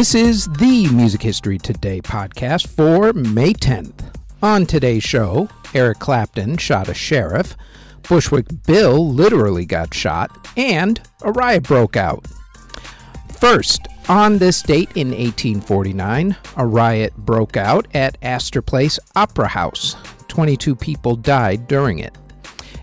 This is the Music History Today podcast for May 10th. On today's show, Eric Clapton shot a sheriff, Bushwick Bill literally got shot, and a riot broke out. First, on this date in 1849, a riot broke out at Astor Place Opera House. 22 people died during it.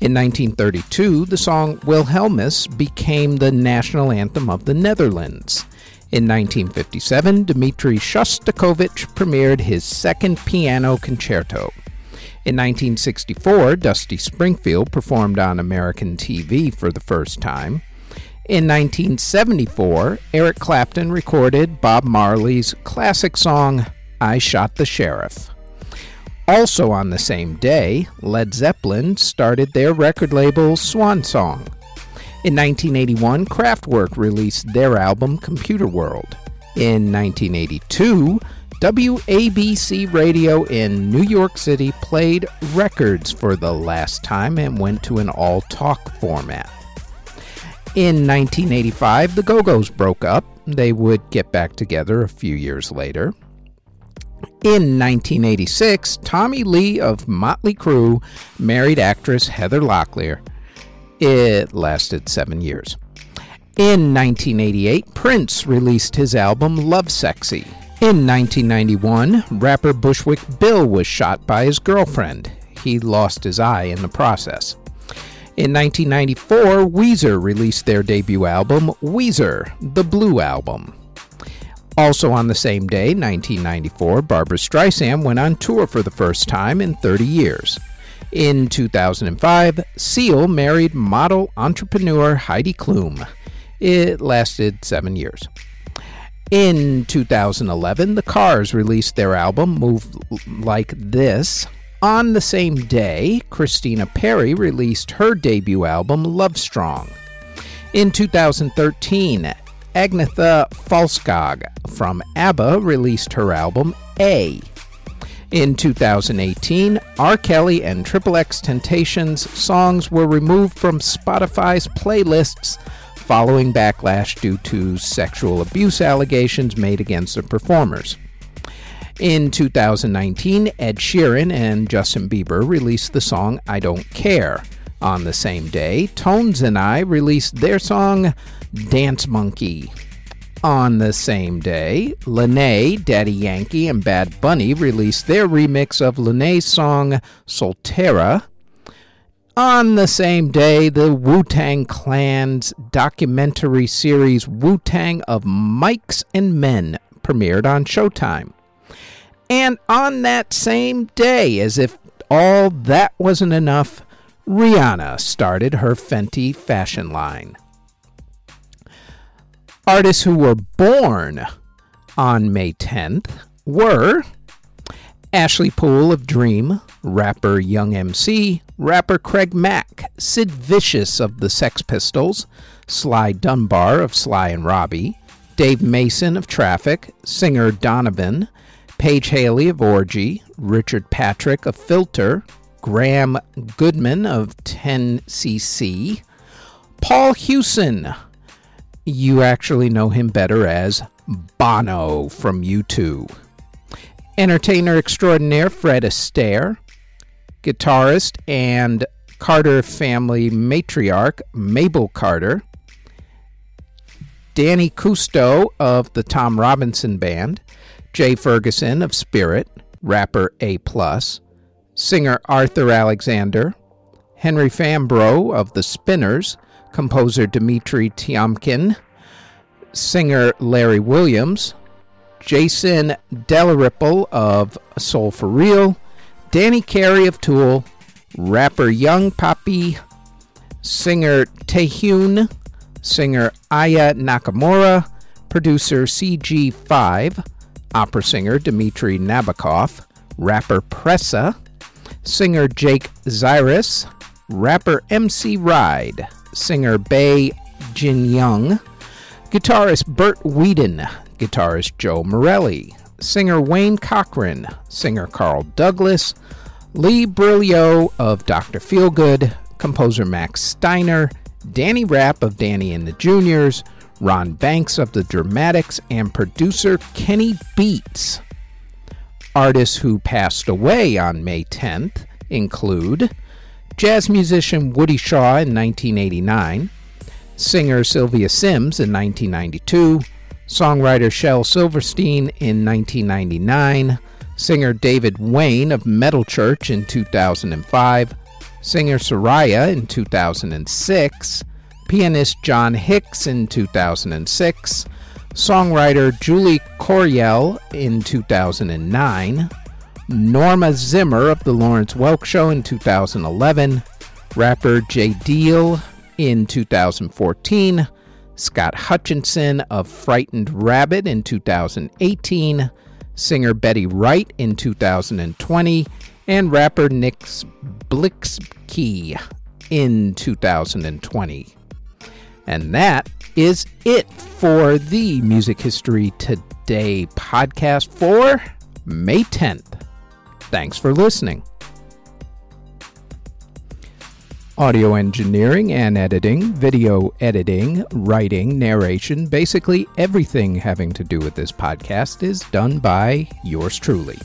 In 1932, the song Wilhelmus became the national anthem of the Netherlands. In 1957, Dmitri Shostakovich premiered his second piano concerto. In 1964, Dusty Springfield performed on American TV for the first time. In 1974, Eric Clapton recorded Bob Marley's classic song, I Shot the Sheriff. Also on the same day, Led Zeppelin started their record label Swan Song. In 1981, Kraftwerk released their album Computer World. In 1982, WABC Radio in New York City played records for the last time and went to an all talk format. In 1985, the Go Go's broke up. They would get back together a few years later. In 1986, Tommy Lee of Motley Crue married actress Heather Locklear. It lasted seven years. In 1988, Prince released his album Love Sexy. In 1991, rapper Bushwick Bill was shot by his girlfriend. He lost his eye in the process. In 1994, Weezer released their debut album, Weezer, the Blue Album. Also on the same day, 1994, Barbra Streisand went on tour for the first time in 30 years. In 2005, Seal married model entrepreneur Heidi Klum. It lasted seven years. In 2011, the Cars released their album Move Like This. On the same day, Christina Perri released her debut album Love Strong. In 2013, Agnetha Fältskog from ABBA released her album A. In 2018, R. Kelly and XXXTentacion's songs were removed from Spotify's playlists following backlash due to sexual abuse allegations made against the performers. In 2019, Ed Sheeran and Justin Bieber released the song I Don't Care. On the same day, Tones and I released their song Dance Monkey. On the same day, Lunay, Daddy Yankee, and Bad Bunny released their remix of Lunay's song Soltera. On the same day, the Wu Tang Clan's documentary series Wu Tang of Mics and Men premiered on Showtime. And on that same day, as if all that wasn't enough, Rihanna started her Fenty fashion line. Artists who were born on May 10th were Ashley Poole of Dream, rapper Young MC, rapper Craig Mack, Sid Vicious of the Sex Pistols, Sly Dunbar of Sly and Robbie, Dave Mason of Traffic, singer Donovan, Paige Haley of Orgy, Richard Patrick of Filter, Graham Gouldman of 10cc, Paul Hewson you actually know him better as Bono from U2. Entertainer extraordinaire Fred Astaire, guitarist and Carter family matriarch Maybelle Carter, Danny Kustow of the Tom Robinson Band, Jay Ferguson of Spirit, rapper A+, singer Arthur Alexander, Henry Fambrough of The Spinners, composer Dmitri Tiomkin, singer Larry Williams, Jason Dalrymple of Soul for Real, Danny Carey of Tool, rapper Young Poppy, singer Taehyun, singer Aya Nakamura, producer CG5, opera singer Dmitry Nabokov, rapper Pressa, singer Jake Zyrus, rapper MC Ride, singer Bae Jin Young, guitarist Bert Weedon, guitarist Joe Morelli, singer Wayne Cochran, singer Carl Douglas, Lee Brilleaux of Dr. Feelgood, composer Max Steiner, Danny Rapp of Danny and the Juniors, Ron Banks of the Dramatics, and producer Kenny Beats. Artists who passed away on May 10th include jazz musician Woody Shaw in 1989, singer Sylvia Syms in 1992, songwriter Shel Silverstein in 1999, singer David Wayne of Metal Church in 2005, singer Soraya in 2006, pianist John Hicks in 2006, songwriter Julie Coryell in 2009, Norma Zimmer of The Lawrence Welk Show in 2011, rapper Jay Deal in 2014, Scott Hutchinson of Frightened Rabbit in 2018, singer Betty Wright in 2020, and rapper Nick Blixky in 2020. And that is it for the Music History Today podcast for May 10th. Thanks for listening. Audio engineering and editing, video editing, writing, narration, basically everything having to do with this podcast is done by yours truly.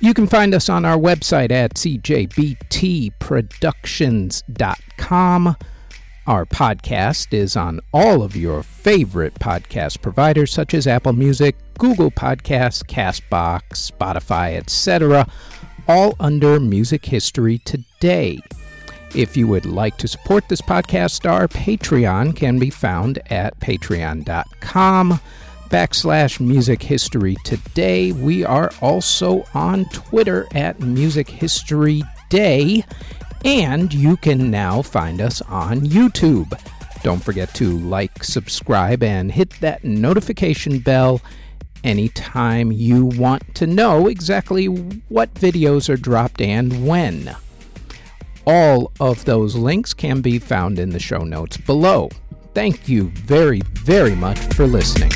You can find us on our website at cjbtproductions.com. Our podcast is on all of your favorite podcast providers such as Apple Music, Google Podcasts, Castbox, Spotify, etc., all under Music History Today. If you would like to support this podcast, our Patreon can be found at patreon.com backslash music history today. We are also on Twitter at Music History Day, and you can now find us on YouTube. Don't forget to like, subscribe, and hit that notification bell anytime you want to know exactly what videos are dropped and when. All of those links can be found in the show notes below. Thank you very, very much for listening.